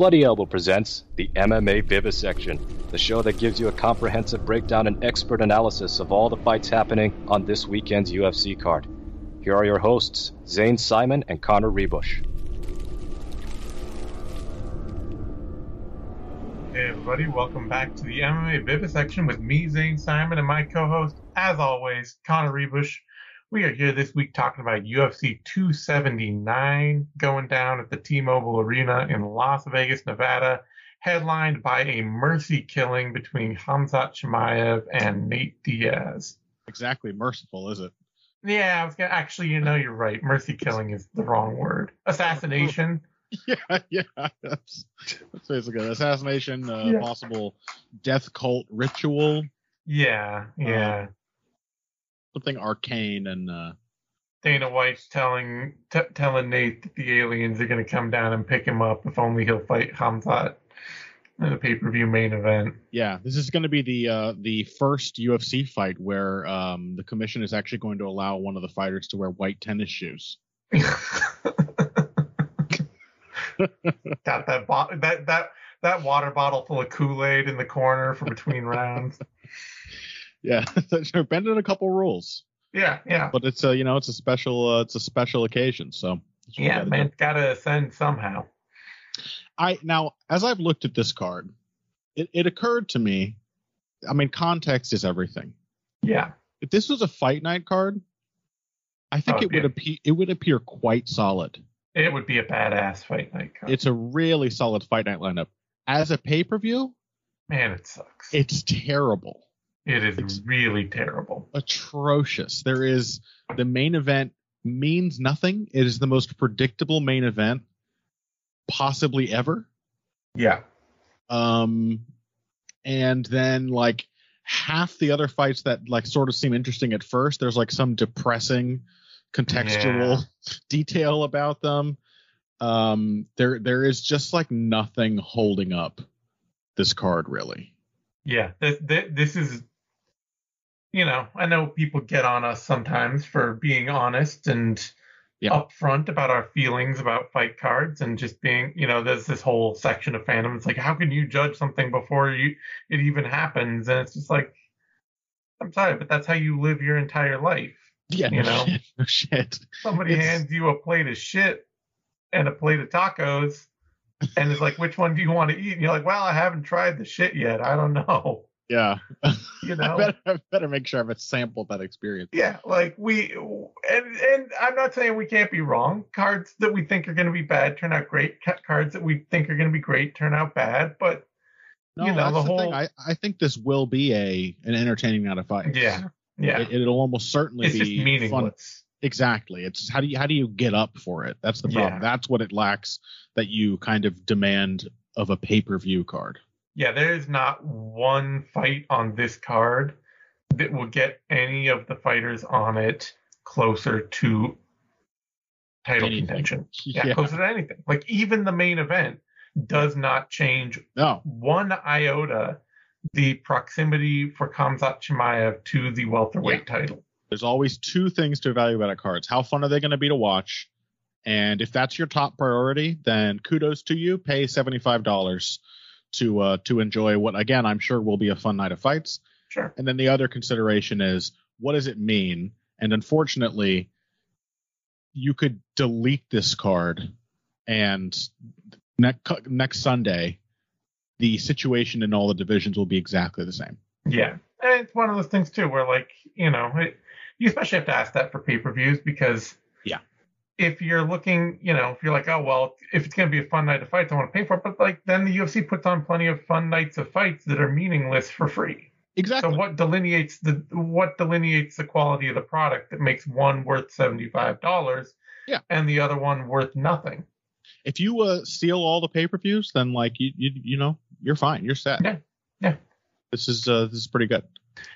Bloody Elbow presents the MMA Vivisection, the show that gives you a comprehensive breakdown and expert analysis of all the fights happening on this weekend's UFC card. Here are your hosts, Zane Simon and Connor Ruebusch. Hey everybody, welcome back to the MMA Vivisection with me, Zane Simon, and my co-host, as always, Connor Ruebusch. We are here this week talking about UFC 279 going down at the T-Mobile Arena in Las Vegas, Nevada, headlined by a mercy killing between Khamzat Chimaev and Nate Diaz. Exactly merciful, is it? Yeah, I was gonna actually, you know, you're right. Mercy killing is the wrong word. Assassination. Yeah, yeah. That's, that's basically an assassination, uh, Yeah. possible death cult ritual, Yeah, yeah. Something arcane and uh, Dana White's telling t- telling Nate that the aliens are going to come down and pick him up if only he'll fight Khamzat in the pay per view main event. yeah. This is going to be the uh, the first UFC fight where um, the commission is actually going to allow one of the fighters to wear white tennis shoes. Got that bo- that that that water bottle full of Kool Aid in the corner for between rounds. Yeah, they're bending a couple rules, Yeah, yeah, but it's a you know it's a special uh, it's a special occasion. So that's what we yeah. gotta do. Man, gotta ascend somehow. I now as I've looked at this card, it, it occurred to me. I mean, context is everything. Yeah, if this was a fight night card, I think Oh, it would appear it would appear quite solid. it would be a badass fight night. Card. It's a really solid fight night lineup. As a pay per view, Man, it sucks. it's terrible, it is it's- really terrible. atrocious. There is the main event means nothing. It is the most predictable main event possibly ever. Yeah, Um, and then like half the other fights that like sort of seem interesting at first, there's like some depressing contextual detail about them. Um, there there is just like nothing holding up this card really. Yeah, this, this is, you know, I know people get on us sometimes for being honest and Yeah. upfront about our feelings about fight cards and just being, you know, there's this whole section of fandom. It's like, how can you judge something before you it even happens? And it's just like, I'm sorry, but that's how you live your entire life. Yeah, You no know? shit, no shit. Somebody It's- hands you a plate of shit and a plate of tacos. And it's like, which one do you want to eat? And you're like, well, I haven't tried the shit yet. I don't know. Yeah, You I know, better I better make sure I've sampled that experience. Yeah, like we and and I'm not saying we can't be wrong. Cards that we think are going to be bad turn out great. Cards that we think are going to be great turn out bad. But No, You know, that's the the, whole- thing. I I think this will be a an entertaining night of fights. yeah, yeah, It, it'll almost certainly it's be just fun. Exactly. It's how do you how do you get up for it? That's the problem. Yeah. That's what it lacks that you kind of demand of a pay-per-view card. Yeah, there is not one fight on this card that will get any of the fighters on it closer to title Anything. contention. Yeah, Yeah. closer to anything. Like even the main event does not change No. one iota the proximity for Khamzat Chimaev to the welterweight title. There's always two things to evaluate at cards. How fun are they going to be to watch? And if that's your top priority, then kudos to you. Pay $75 to uh to enjoy what again I'm sure will be a fun night of fights. Sure. And then the other consideration is what does it mean? And unfortunately, you could delete this card, and next next Sunday, the situation in all the divisions will be exactly the same. Yeah. And it's one of those things too where like, you know, it, you especially have to ask that for pay-per-views because Yeah. If you're looking, you know, if you're like, oh well, if it's gonna be a fun night of fights, I want to pay for it. But like, then the UFC puts on plenty of fun nights of fights that are meaningless for free. Exactly. So what delineates the what delineates the quality of the product that makes one worth seventy five dollars, Yeah. and the other one worth nothing? if you uh, steal all the pay-per-views, then like you you you know you're fine. You're set. Yeah. Yeah. This is uh this is pretty good.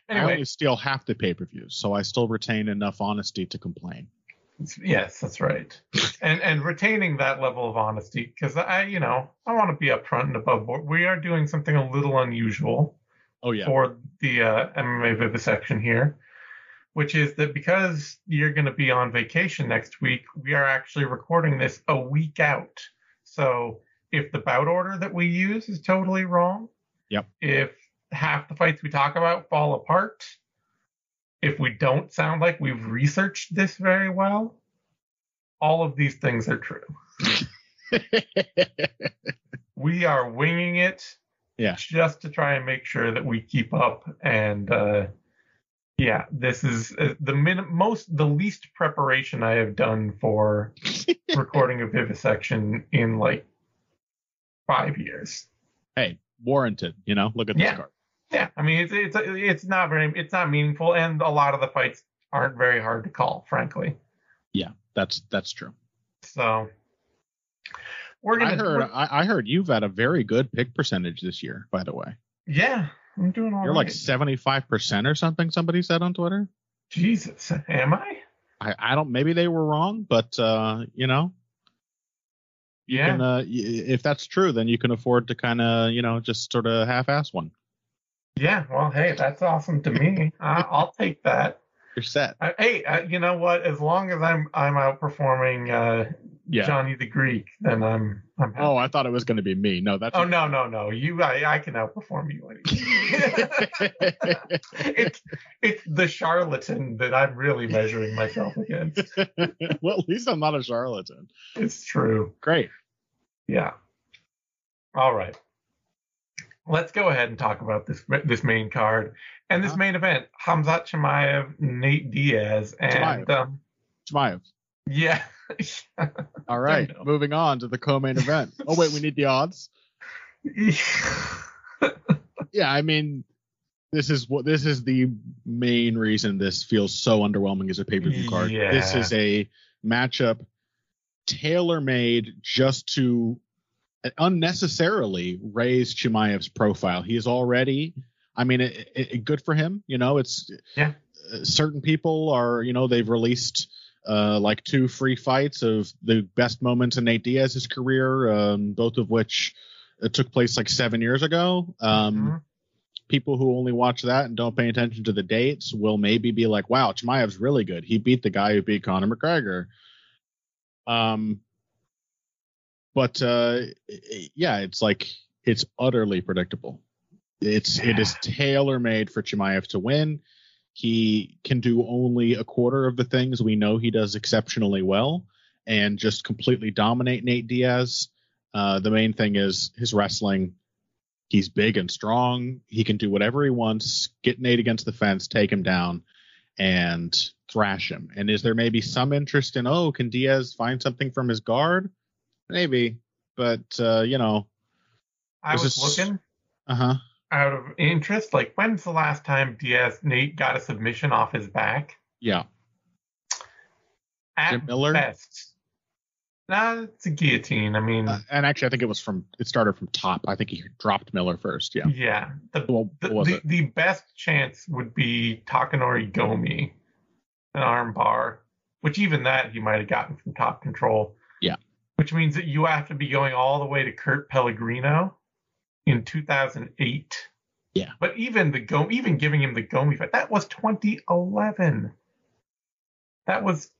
I only steal half the pay-per-views, so I still retain enough honesty to complain. Yes, that's right. and and retaining that level of honesty because I, you know, I want to be upfront and above board. We are doing something a little unusual Oh yeah. for the uh, MMA vivisection here, which is that because you're going to be on vacation next week, we are actually recording this a week out. So if the bout order that we use is totally wrong. Yep. If half the fights we talk about fall apart. If we don't sound like we've researched this very well, all of these things are true. we are winging it Yeah. just to try and make sure that we keep up and uh yeah this is uh, the min- most the least preparation i have done for recording a vivisection in like five years hey, warranted. You know, look at this Yeah. card. Yeah i mean it's it's it's not very it's not meaningful and a lot of the fights aren't very hard to call frankly Yeah, That's that's true. so we're gonna I heard I, I heard you've had a very good pick percentage this year. By the way, yeah i'm doing all you're like seventy five percent or something. Somebody said on Twitter. jesus am i I, I don't. Maybe they were wrong, but uh, you know, yeah can, uh, if that's true, then you can afford to kind of you know just sort of half-ass one. Yeah well hey that's awesome to me I, i'll take that You're set. Uh, hey, uh, you know what? As long as I'm I'm outperforming uh, Yeah. Johnny the Greek, then I'm I'm happy. Oh, I thought it was going to be me. No, that's. Oh no no no! You I, I can outperform you. it's it's the charlatan that I'm really measuring myself against. well, at least I'm not a charlatan. It's true. Great. Yeah. All right. Let's go ahead and talk about this this main card and this Uh-huh. main event: Khamzat Chimaev, Nate Diaz, and Chimaev. um, Chimaev. yeah. All right, moving on to the co-main event. Oh wait, we need the odds. Yeah, I mean, this is what this is the main reason this feels so underwhelming as a pay-per-view card. Yeah. This is a matchup tailor-made just to unnecessarily raise Chimaev's profile. He is already, I mean, it, it, good for him. You know, it's Yeah. uh, certain people are, you know, they've released uh, like two free fights of the best moments in Nate Diaz's career, um, both of which uh, took place like seven years ago. Um, Mhm. People who only watch that and don't pay attention to the dates will maybe be like, "Wow, Chimaev's really good. He beat the guy who beat Conor McGregor." Um, but uh, yeah, it's like it's utterly predictable. It's it is tailor made for Chimaev to win. He can do only a quarter of the things we know he does exceptionally well, and just completely dominate Nate Diaz. Uh, the main thing is his wrestling. He's big and strong. He can do whatever he wants. Get Nate against the fence, take him down, and thrash him. And is there maybe some interest in oh, can Diaz find something from his guard? Maybe, but uh, you know, I This was is- looking uh huh. out of interest. Like, when's the last time Diaz Nate got a submission off his back? Yeah. At Jim Miller? best. Nah, it's a guillotine. I mean, Uh, and actually, I think it was from it started from top. I think he dropped Miller first. Yeah. yeah. The, Well, the, the, the best chance would be Takanori Gomi, an arm bar, which even that he might have gotten from top control. Yeah. Which means that you have to be going all the way to Kurt Pellegrino in 2008. Yeah. But even the Go, even giving him the Gomi fight, that was 2011. That was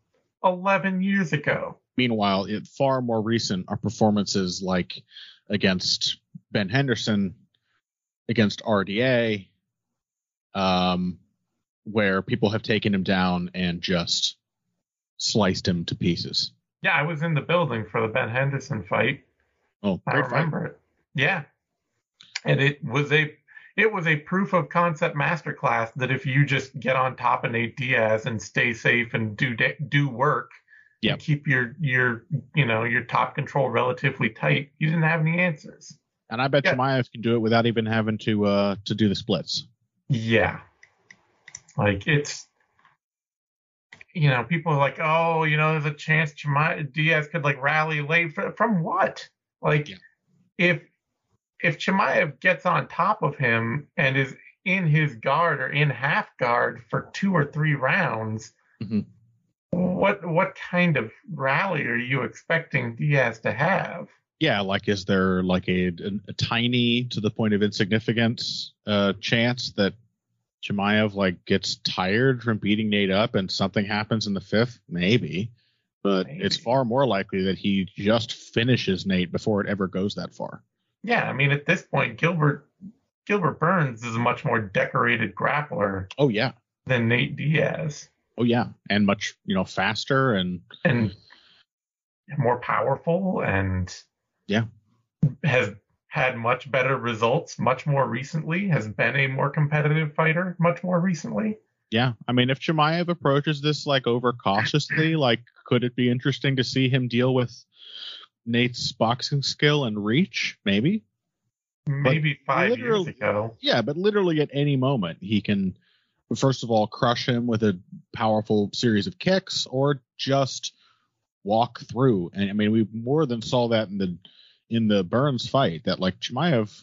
11 years ago. Meanwhile, it far more recent are performances like against Ben Henderson, against RDA, um, where people have taken him down and just sliced him to pieces. Yeah, I was in the building for the Ben Henderson fight. Oh, I great fight. remember it. Yeah, and it was a it was a proof of concept masterclass that if you just get on top of Nate Diaz and stay safe and do do work, and Yep. keep your your you know your top control relatively tight, you didn't have any answers. And I bet Yeah. Chimaev can do it without even having to uh to do the splits. Yeah, like it's you know people are like, oh, you know, there's a chance Chima- Diaz could like rally late fr- from what? Like Yeah. if if Chimaev gets on top of him and is in his guard or in half guard for two or three rounds, Mhm. what what kind of rally are you expecting Diaz to have? Yeah, like is there like a, a, a tiny to the point of insignificance uh chance that Chimaev like gets tired from beating Nate up and something happens in the fifth? Maybe. But Maybe. it's far more likely that he just finishes Nate before it ever goes that far. Yeah, I mean, at this point, Gilbert Gilbert Burns is a much more decorated grappler Oh yeah. than Nate Diaz, Oh yeah. And much, you know, faster and and more powerful, and Yeah. has had much better results much more recently. Has been a more competitive fighter much more recently. yeah. I mean if Chimaev approaches this like over cautiously, like could it be interesting to see him deal with Nate's boxing skill and reach? Maybe. Maybe five years ago. Yeah, but literally at any moment he can first of all crush him with a powerful series of kicks or just walk through. And I mean we more than saw that in the in the Burns fight that like Chimaev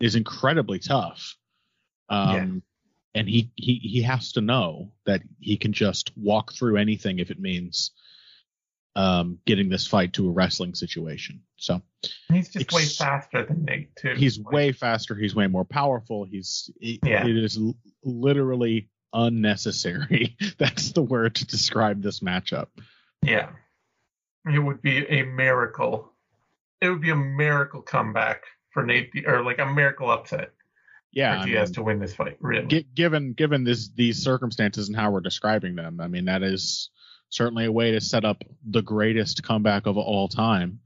is incredibly tough. Um and he, he he has to know that he can just walk through anything if it means um getting this fight to a wrestling situation. So He's just way faster than Nate too. he's Like, way faster he's way more powerful he's he- Yeah. it is l- literally unnecessary that's the word to describe this matchup Yeah. It would be a miracle. It would be a miracle comeback for Nate, or like a miracle upset yeah for I Diaz to win this fight. Really. gi- given given this these circumstances and how we're describing them i mean that is certainly a way to set up the greatest comeback of all time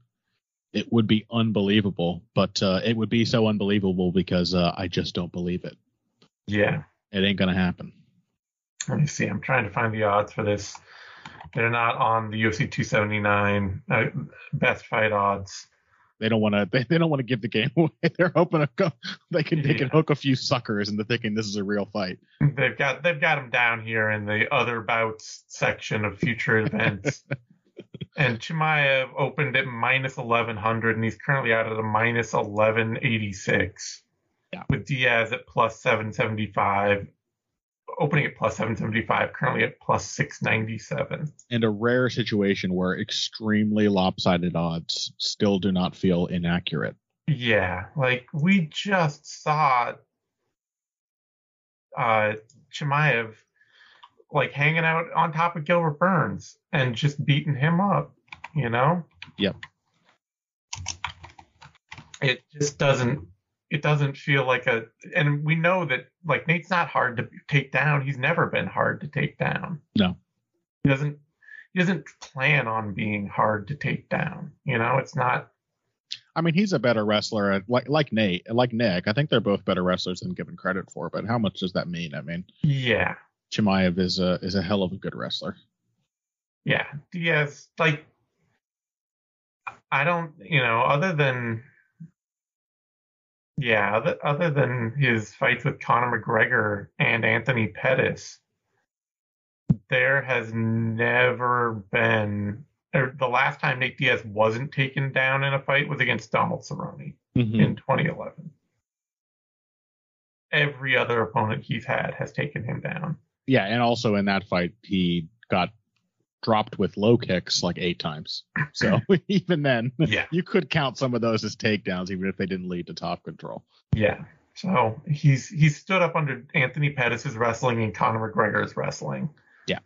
it would be unbelievable but uh, it would be so unbelievable because uh, i just don't believe it yeah. it ain't gonna happen Let me see. I'm trying to find the odds for this. They're not on the UFC 279 uh, best fight odds. They don't want to they, they don't want to give the game away they're hoping to go, they can they can hook a few suckers into thinking this is a real fight They've got they've got him down here in the other bouts section of future events. and Chimaev opened at minus 1100 and he's currently out at a minus 1186. Yeah. With Diaz at plus 775, opening at plus 775, currently at plus 697. and a rare situation where extremely lopsided odds still do not feel inaccurate Yeah, like we just saw uh Chimaev like hanging out on top of Gilbert Burns and just beating him up, you know? Yep. It just doesn't it doesn't feel like a and we know that like Nate's not hard to take down. He's never been hard to take down. No. He doesn't he doesn't plan on being hard to take down. You know, it's not I mean, he's a better wrestler, like like Nate, like Nick. I think they're both better wrestlers than given credit for. But how much does that mean? I mean, yeah. Chimaev is a is a hell of a good wrestler. Yeah, Diaz, like, I don't, you know, other than, yeah, other, other than his fights with Conor McGregor and Anthony Pettis, there has never been, or the last time Nate Diaz wasn't taken down in a fight was against Donald Cerrone Mhm. in 2011. Every other opponent he's had has taken him down. Yeah, and also in that fight, he got dropped with low kicks like eight times. So even then, Yeah. you could count some of those as takedowns, even if they didn't lead to top control. Yeah. So he's he stood up under Anthony Pettis' wrestling and Conor McGregor's wrestling. Yeah.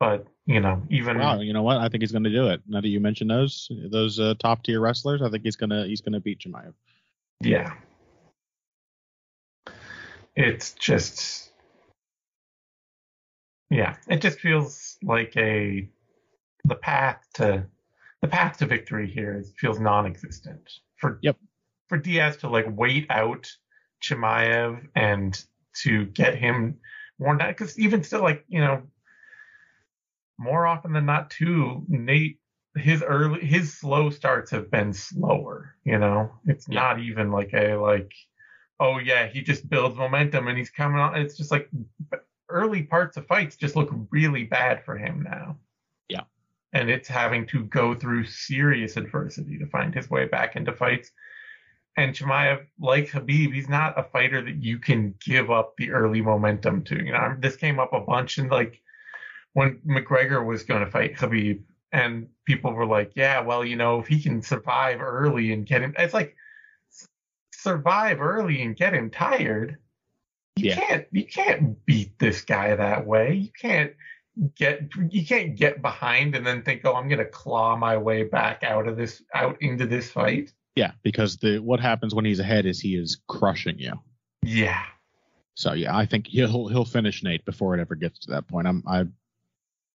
But you know, even Wow, you know what? I think he's going to do it. Now that you mention those those uh, top tier wrestlers, I think he's gonna he's gonna beat Chimaev. yeah, it's just yeah, it just feels like a the path to the path to victory here is, feels non-existent for Yep. for Diaz to like wait out Chimaev and to get him worn out because even still like you know more often than not too Nate his early his slow starts have been slower you know it's Yeah. not even like a like oh yeah he just builds momentum and he's coming on it's just like early parts of fights just look really bad for him now Yeah. and it's having to go through serious adversity to find his way back into fights and Chimaev, like Khabib, he's not a fighter that you can give up the early momentum to. You know, this came up a bunch in like when McGregor was going to fight Khabib, and people were like, "Yeah, well, you know, if he can survive early and get him, it's like survive early and get him tired. You Yeah. can't, you can't beat this guy that way. You can't." get you can't get behind and then think, oh, I'm gonna claw my way back out of this out into this fight. Yeah, because the what happens when he's ahead is he is crushing you. Yeah. So yeah, I think he'll he'll finish Nate before it ever gets to that point. I'm I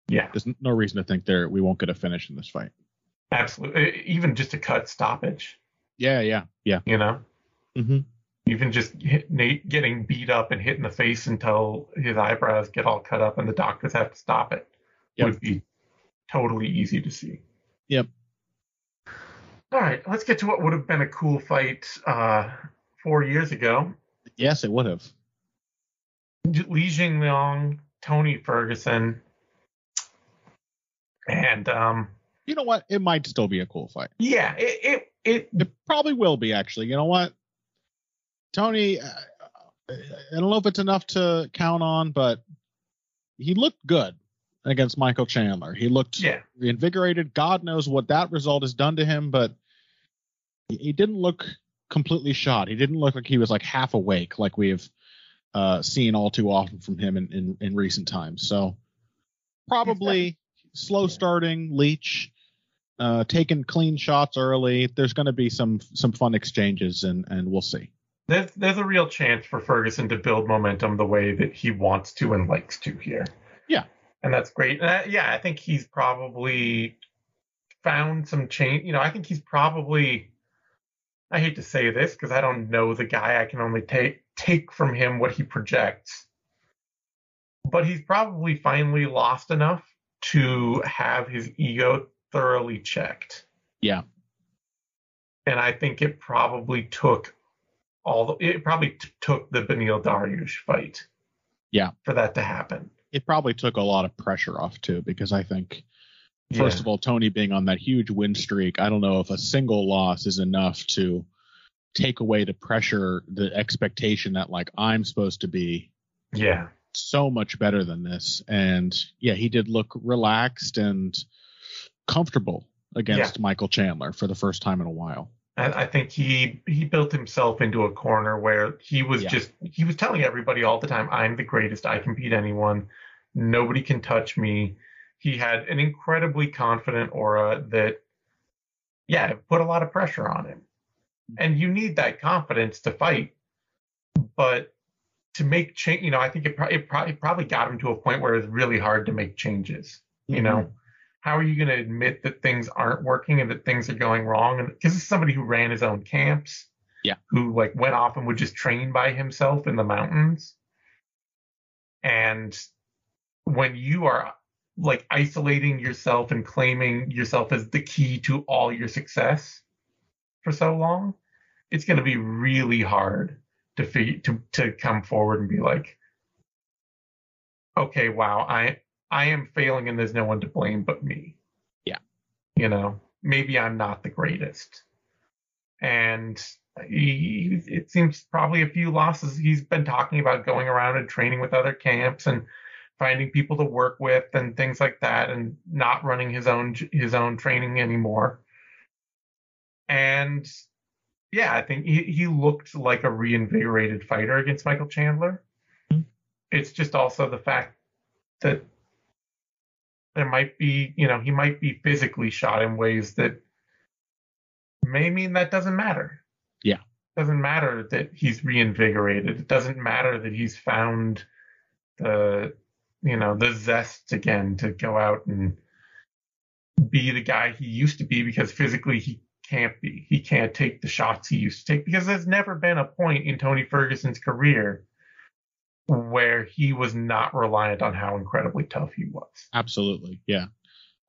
Yeah. there's no reason to think there we won't get a finish in this fight. Absolutely. Even just a cut stoppage, Yeah, yeah, yeah. you know? hmm Even just hit Nate getting beat up and hit in the face until his eyebrows get all cut up and the doctors have to stop it Yep. would be totally easy to see. Yep. All right, let's get to what would have been a cool fight uh, four years ago. Yes, it would have. Li Jingliang, Tony Ferguson, and um, You know what? It might still be a cool fight. yeah, it, it it It probably will be actually. You know what? Tony, uh, I don't know if it's enough to count on, but he looked good against Michael Chandler. He looked yeah reinvigorated. God knows what that result has done to him, but he- he didn't look completely shot. He didn't look like he was like half awake, like we have uh, seen all too often from him in, in, in recent times. So probably slow starting Leech, uh, taking clean shots early. There's going to be some some fun exchanges, and and we'll see. There's there's a real chance for Ferguson to build momentum the way that he wants to and likes to here. Yeah. and that's great. And I, yeah, I think he's probably found some change. You know, I think he's probably. I hate to say this because I don't know the guy. I can only take take from him what he projects. But he's probably finally lost enough to have his ego thoroughly checked. Yeah. And I think it probably took all the it probably t- took the Beneil Dariush fight. Yeah. For that to happen. It probably took a lot of pressure off too, because I think First Yeah. of all, Tony being on that huge win streak, I don't know if a single loss is enough to take away the pressure, the expectation that like I'm supposed to be Yeah. so much better than this. And yeah, he did look relaxed and comfortable against Michael Chandler for the first time in a while. I, I think he he built himself into a corner where he was Yeah. just he was telling everybody all the time, I'm the greatest, I can beat anyone, nobody can touch me. He had an incredibly confident aura that yeah, it put a lot of pressure on him. Mm-hmm. And you need that confidence to fight. But to make change, you know, I think it, pro- it, pro- it probably got him to a point where it's really hard to make changes. You mm-hmm. know, how are you going to admit that things aren't working and that things are going wrong? And because it's somebody who ran his own camps, Yeah. who like went off and would just train by himself in the mountains. And when you are like isolating yourself and claiming yourself as the key to all your success for so long, it's going to be really hard to fig- to to come forward and be like, okay, wow, I I am failing and there's no one to blame but me. Yeah. You know, maybe I'm not the greatest. And he, it seems probably a few losses. He's been talking about going around and training with other camps and finding people to work with and things like that and not running his own his own training anymore. And yeah, I think he, he looked like a reinvigorated fighter against Michael Chandler. Mhm. It's just also the fact that there might be, you know, he might be physically shot in ways that may mean that doesn't matter. Yeah. Doesn't matter that he's reinvigorated. It doesn't matter that he's found the, you know, the zest again to go out and be the guy he used to be because physically he can't be. He can't take the shots he used to take because there's never been a point in Tony Ferguson's career where he was not reliant on how incredibly tough he was. Absolutely. Yeah.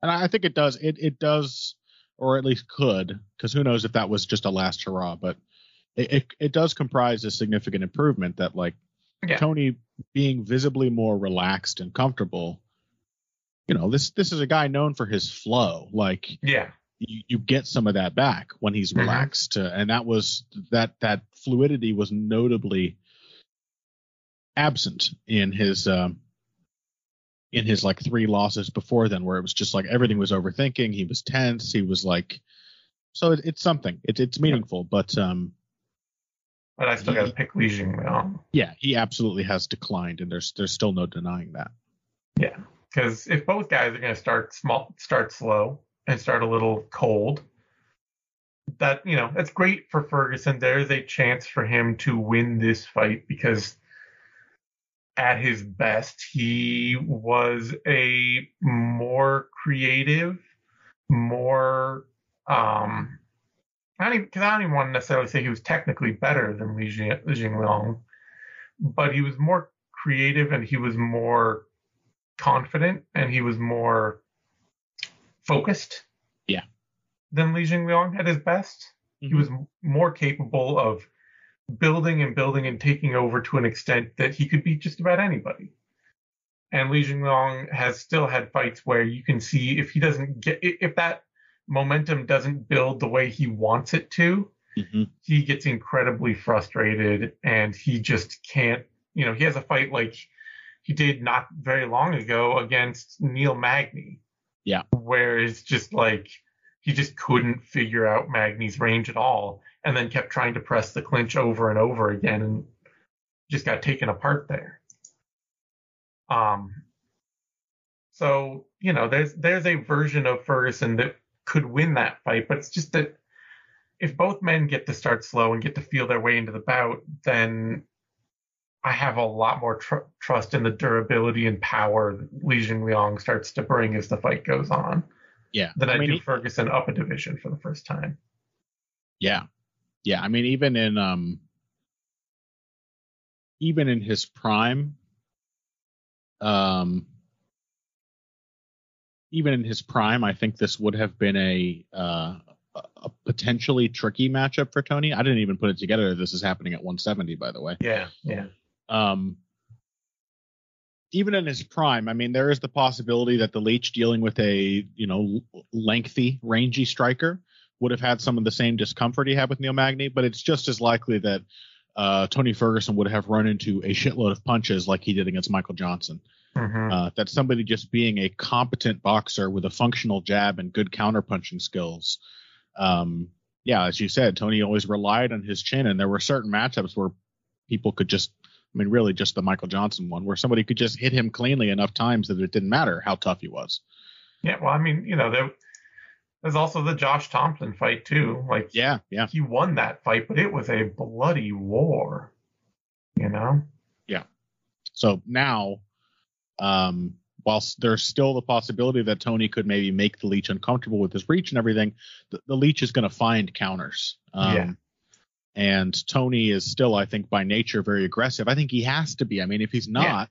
And I think it does it it does or at least could, because who knows if that was just a last hurrah, but it, it, it does comprise a significant improvement that like Yeah. Tony being visibly more relaxed and comfortable. You know, this this is a guy known for his flow. Like Yeah. you, you get some of that back when he's Mhm. relaxed, uh, and that was that that fluidity was notably absent in his um, in his like three losses before then, where it was just like everything was overthinking. He was tense. He was like, so it, it's something. It, it's meaningful, but um, But I still got to pick Jingliang. yeah, he absolutely has declined, and there's there's still no denying that. Yeah. because if both guys are going to start small, start slow, and start a little cold, that you know that's great for Ferguson. There is a chance for him to win this fight because at his best he was a more creative, more um. I don't because I don't even want to necessarily say he was technically better than Li Jingliang, but he was more creative and he was more confident and he was more focused. Yeah. Than Li Jingliang at his best. Mm-hmm. He was more capable of building and building and taking over to an extent that he could beat just about anybody. And Li Jingliang has still had fights where you can see if he doesn't get if that momentum doesn't build the way he wants it to, mm-hmm. he gets incredibly frustrated and he just can't. You know, he has a fight like he did not very long ago against Neil Magny. Yeah. Where it's just like he just couldn't figure out Magny's range at all and then kept trying to press the clinch over and over again and just got taken apart there. Um so, you know, there's there's a version of Ferguson that could win that fight, but it's just that if both men get to start slow and get to feel their way into the bout, then I have a lot more tr- trust in the durability and power that Li Jingliang starts to bring as the fight goes on. Yeah. Than I, I mean, do he, Ferguson up a division for the first time. Yeah. Yeah. I mean, even in um even in his prime, um even in his prime, I think this would have been a uh, a potentially tricky matchup for Tony. I didn't even put it together. This is happening at 170, by the way. Yeah, yeah. Um, even in his prime, I mean, there is the possibility that the Leech dealing with a you know lengthy, rangy striker would have had some of the same discomfort he had with Neil Magny, but it's just as likely that uh, Tony Ferguson would have run into a shitload of punches like he did against Michael Johnson. Mm-hmm. Uh, that somebody just being a competent boxer with a functional jab and good counterpunching skills. Um, yeah, as you said, Tony always relied on his chin, and there were certain matchups where people could just I mean, really just the Michael Johnson one where somebody could just hit him cleanly enough times that it didn't matter how tough he was. Yeah, well, I mean, you know, there, there's also the Josh Thomson fight too. Like, yeah, yeah, he won that fight, but it was a bloody war. You know. Yeah. So now, um, whilst there's still the possibility that Tony could maybe make the leech uncomfortable with his reach and everything, the, the leech is going to find counters. Um, yeah. And Tony is still, I think, by nature very aggressive. I think he has to be. I mean, if he's not, yeah.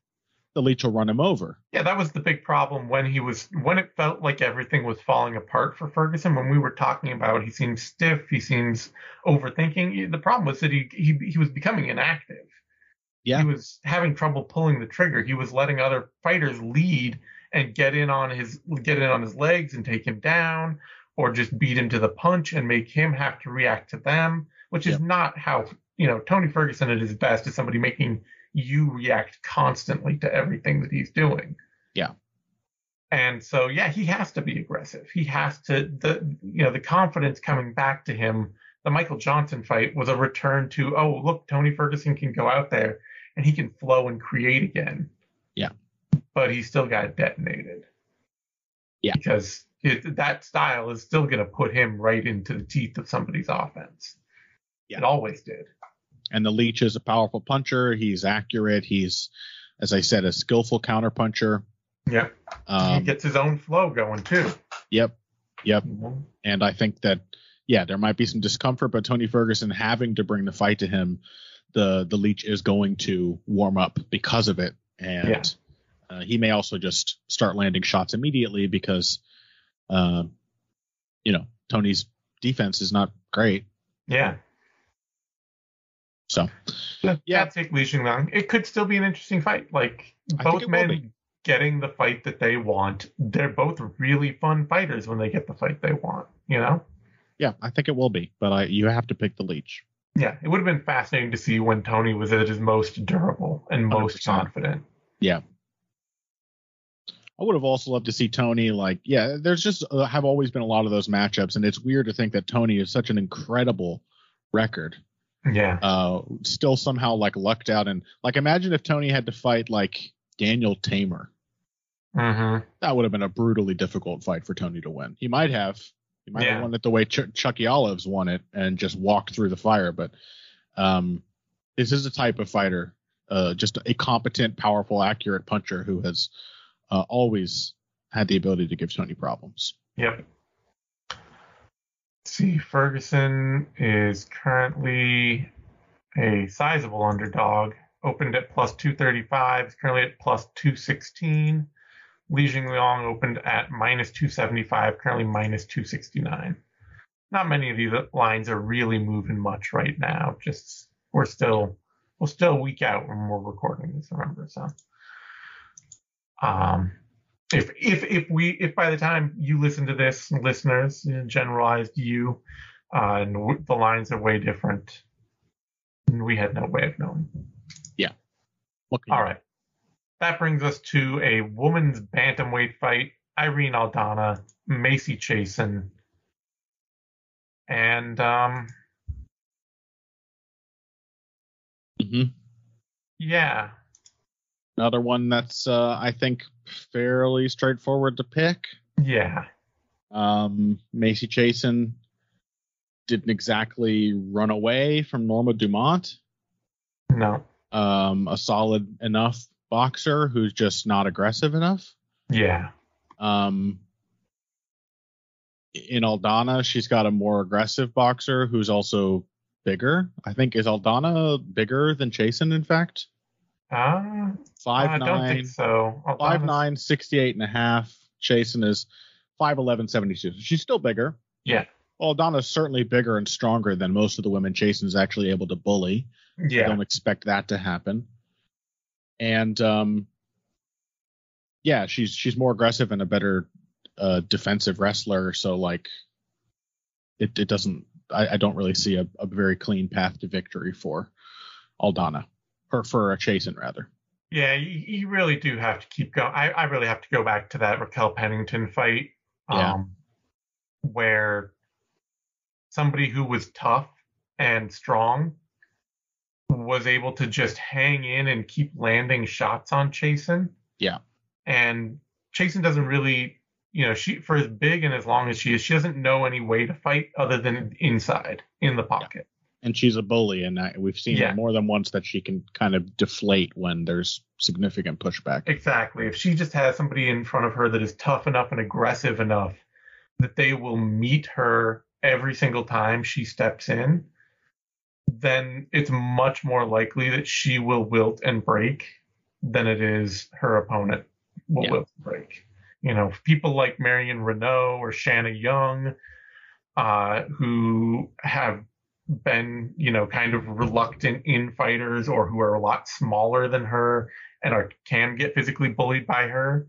The leech will run him over. Yeah, that was the big problem when he was when it felt like everything was falling apart for Ferguson. When we were talking about he seems stiff, he seems overthinking. The problem was that he he, he was becoming inactive. Yeah. He was having trouble pulling the trigger. He was letting other fighters lead and get in on his get in on his legs and take him down, or just beat him to the punch and make him have to react to them which is not how you know Tony Ferguson at his best is somebody making you react constantly to everything that he's doing. Yeah. And so yeah, he has to be aggressive. He has to the you know the confidence coming back to him. The Michael Johnson fight was a return to oh look Tony Ferguson can go out there and he can flow and create again. Yeah. But he still got detonated. Yeah. Because it, that style is still going to put him right into the teeth of somebody's offense. Yeah. It always did. And the Leech is a powerful puncher. He's accurate. He's, as I said, a skillful counterpuncher. Yep. Um, he gets his own flow going too. Yep. Yep. Mm-hmm. And I think that yeah, there might be some discomfort, but Tony Ferguson having to bring the fight to him, the the Leech is going to warm up because of it, and yeah. uh, he may also just start landing shots immediately because, uh, you know, Tony's defense is not great. Yeah. So, yeah, yeah. take Li Jingliang. It could still be an interesting fight. Like both men getting the fight that they want. They're both really fun fighters when they get the fight they want. You know. Yeah, I think it will be, but I you have to pick the leech. Yeah, it would have been fascinating to see when Tony was at his most durable and most 100%. confident. Yeah. I would have also loved to see Tony like yeah. There's just uh, have always been a lot of those matchups, and it's weird to think that Tony is such an incredible record yeah. Uh, still somehow like lucked out and like imagine if Tony had to fight like Daniel Tamer. Mm-hmm. that would have been a brutally difficult fight for Tony to win. He might have. He might Yeah. have won it the way Ch- Chucky Olives won it and just walked through the fire. But um, this is a type of fighter, uh, just a competent, powerful, accurate puncher who has uh, always had the ability to give Tony problems. Yep. See, Ferguson is currently a sizable underdog. Opened at plus 235, is currently at plus 216. Li Jingliang opened at minus 275, currently minus 269. Not many of these lines are really moving much right now. Just we're still we're still a week out when we're recording this. Remember, so um, if if if we if by the time you listen to this, listeners, generalized you, uh, and w- the lines are way different, and we had no way of knowing. You All right. That brings us to a woman's bantamweight fight. Irene Aldana, Macy Chiasson. And um Mhm. yeah. Another one that's uh, I think fairly straightforward to pick. Yeah. Um, Macy Chiasson didn't exactly run away from Norma Dumont. No. Um, a solid enough boxer who's just not aggressive enough. Yeah. Um, in Aldana, she's got a more aggressive boxer who's also bigger. I think is Aldana bigger than Chiasson, in fact. Uh, Five I don't nine, think so. five Aldana's- nine, 68 and a half. Chiasson is 5'11, 72. So she's still bigger. Yeah. Well, Aldana's certainly bigger and stronger than most of the women Chiasson's actually able to bully. Yeah. I don't expect that to happen. And um, yeah, she's she's more aggressive and a better uh, defensive wrestler. So like, it it doesn't. I, I don't really see a, a very clean path to victory for Aldana, or for a Chiasson rather. Yeah, you, you really do have to keep going. I, I really have to go back to that Raquel Pennington fight. Yeah. Um, where somebody who was tough and strong was able to just hang in and keep landing shots on Chiasson. Yeah. And Chiasson doesn't really, you know, she for as big and as long as she is, she doesn't know any way to fight other than inside in the pocket. And she's a bully, and I, we've seen Yeah. more than once that she can kind of deflate when there's significant pushback. Exactly. If she just has somebody in front of her that is tough enough and aggressive enough that they will meet her every single time she steps in, then it's much more likely that she will wilt and break than it is her opponent will Yeah. wilt and break. You know, people like Marion Reneau or Shanna Young, uh, who have been, you know, kind of reluctant in fighters or who are a lot smaller than her and are can get physically bullied by her,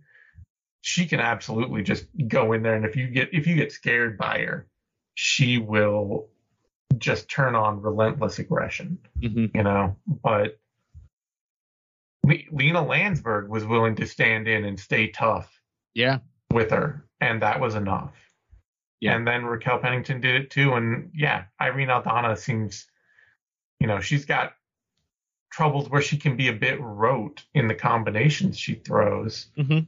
she can absolutely just go in there and if you get if you get scared by her, she will just turn on relentless aggression, hmm you know. But Le- Lina Länsberg was willing to stand in and stay tough Yeah, with her, and that was enough. Yeah. And then Raquel Pennington did it too, and yeah, Irene Aldana seems, you know, she's got troubles where she can be a bit rote in the combinations she throws. Mhm.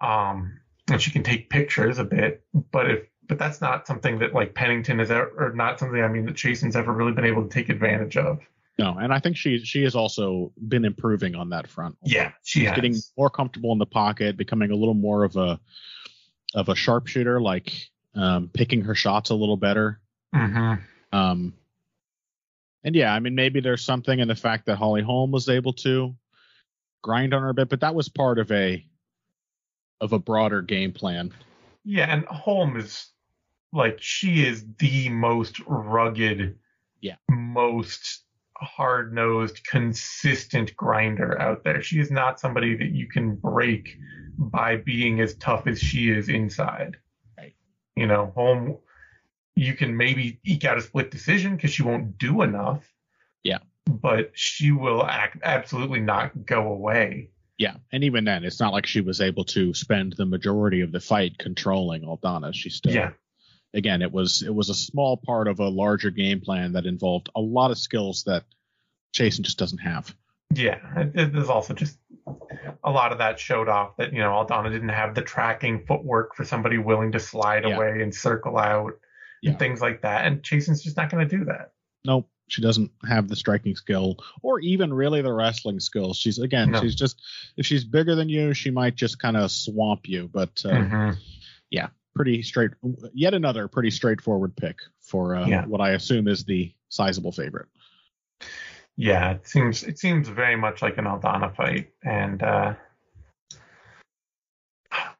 Um, and she can take pictures a bit, but if but that's not something that like Pennington is ever, or not something I mean that Chiasson's ever really been able to take advantage of. no, and I think she she has also been improving on that front. Yeah, she She's has. getting more comfortable in the pocket, becoming a little more of a of a sharpshooter, like um, picking her shots a little better. Mm-hmm. Um, and yeah, I mean, maybe there's something in the fact that Holly Holm was able to grind on her a bit, but that was part of a of a broader game plan. Yeah, and Holm is like she is the most rugged, Yeah. most hard nosed, consistent grinder out there. She is not somebody that you can break by being as tough as she is inside. You know, Holm, you can maybe eke out a split decision because she won't do enough. Yeah. But she will act absolutely not go away. Yeah, and even then, it's not like she was able to spend the majority of the fight controlling Aldana. She still, Yeah. again, it was it was a small part of a larger game plan that involved a lot of skills that Chiasson just doesn't have. Yeah, there's also just a lot of that showed off that you know Aldana didn't have the tracking footwork for somebody willing to slide Yeah. away and circle out Yeah. and things like that. And Chiasson's just not going to do that. Nope. She doesn't have the striking skill or even really the wrestling skills. She's again, No. she's just if she's bigger than you, she might just kind of swamp you. But uh, Mhm. pretty straight. Yet another pretty straightforward pick for uh, Yeah. what I assume is the sizable favorite. Yeah, it seems it seems very much like an Aldana fight, and uh,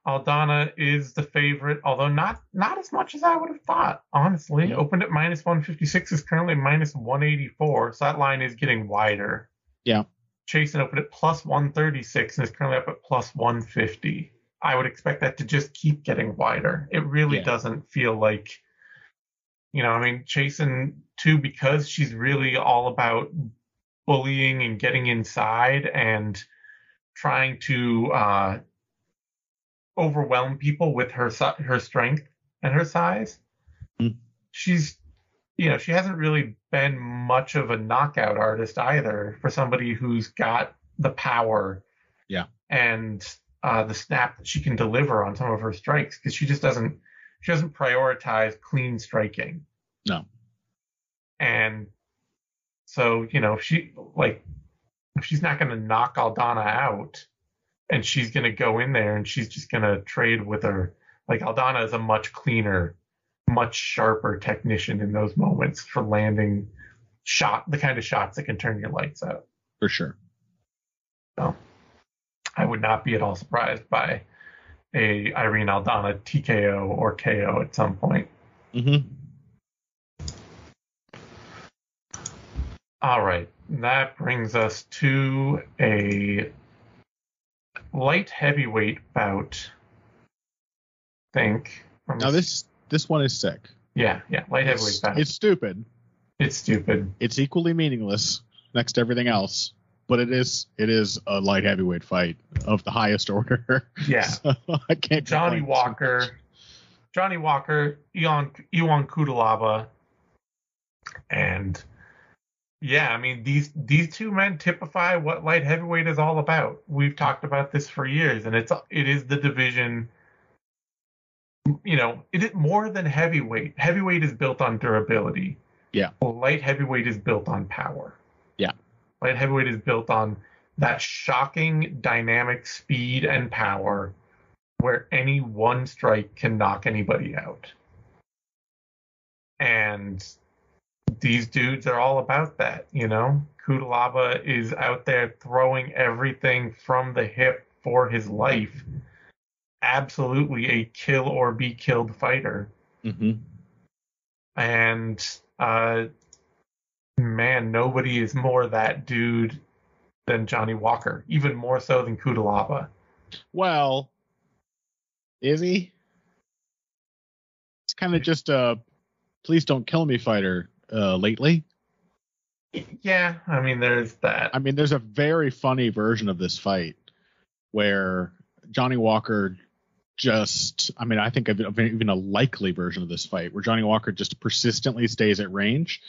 Aldana is the favorite, although not not as much as I would have thought. Honestly, opened at minus one fifty six, is currently minus one eighty four, so that line is getting wider. Yeah. Chiasson opened at plus one thirty six and is currently up at plus one fifty. I would expect that to just keep getting wider. It really Yeah. doesn't feel like, you know, I mean, Chiasson too, because she's really all about bullying and getting inside and trying to uh, overwhelm people with her her strength and her size. Mm. She's, you know, she hasn't really been much of a knockout artist either for somebody who's got the power, Yeah. and uh, the snap that she can deliver on some of her strikes because she just doesn't she doesn't prioritize clean striking No. and so you know if she like if she's not going to knock Aldana out and she's going to go in there and she's just going to trade with her like Aldana is a much cleaner much sharper technician in those moments for landing shot the kind of shots that can turn your lights out For sure. so I would not be at all surprised by a Irene Aldana TKO or KO at some point Mm-hmm. All right, that brings us to a light heavyweight bout. I think. Now this this one is sick. yeah, yeah, light heavyweight It's, bout. it's stupid. it's stupid. It's equally meaningless next to everything else, but it is it is a light heavyweight fight of the highest order. Yeah, So I can't. Johnny. Walker, Johnny Walker, Ion Iwan Kudalaba, and yeah, I mean these these two men typify what light heavyweight is all about. We've talked about this for years, and it's it is the division. You know, it is more than heavyweight. Heavyweight is built on durability. Yeah. Light heavyweight is built on power. Yeah. Light heavyweight is built on that shocking dynamic speed and power where any one strike can knock anybody out. And these dudes are all about that, you know? Cutelaba is out there throwing everything from the hip for his life. Absolutely a kill or be killed fighter. Mhm. And uh man, nobody is more that dude than Johnny Walker, even more so than Cutelaba. Well, is he? It's kind of just a please don't kill me fighter uh, lately. Yeah, I mean there's that. I mean, there's a very funny version of this fight where Johnny Walker just, I mean, I think of even a likely version of this fight where Johnny Walker just persistently stays at range.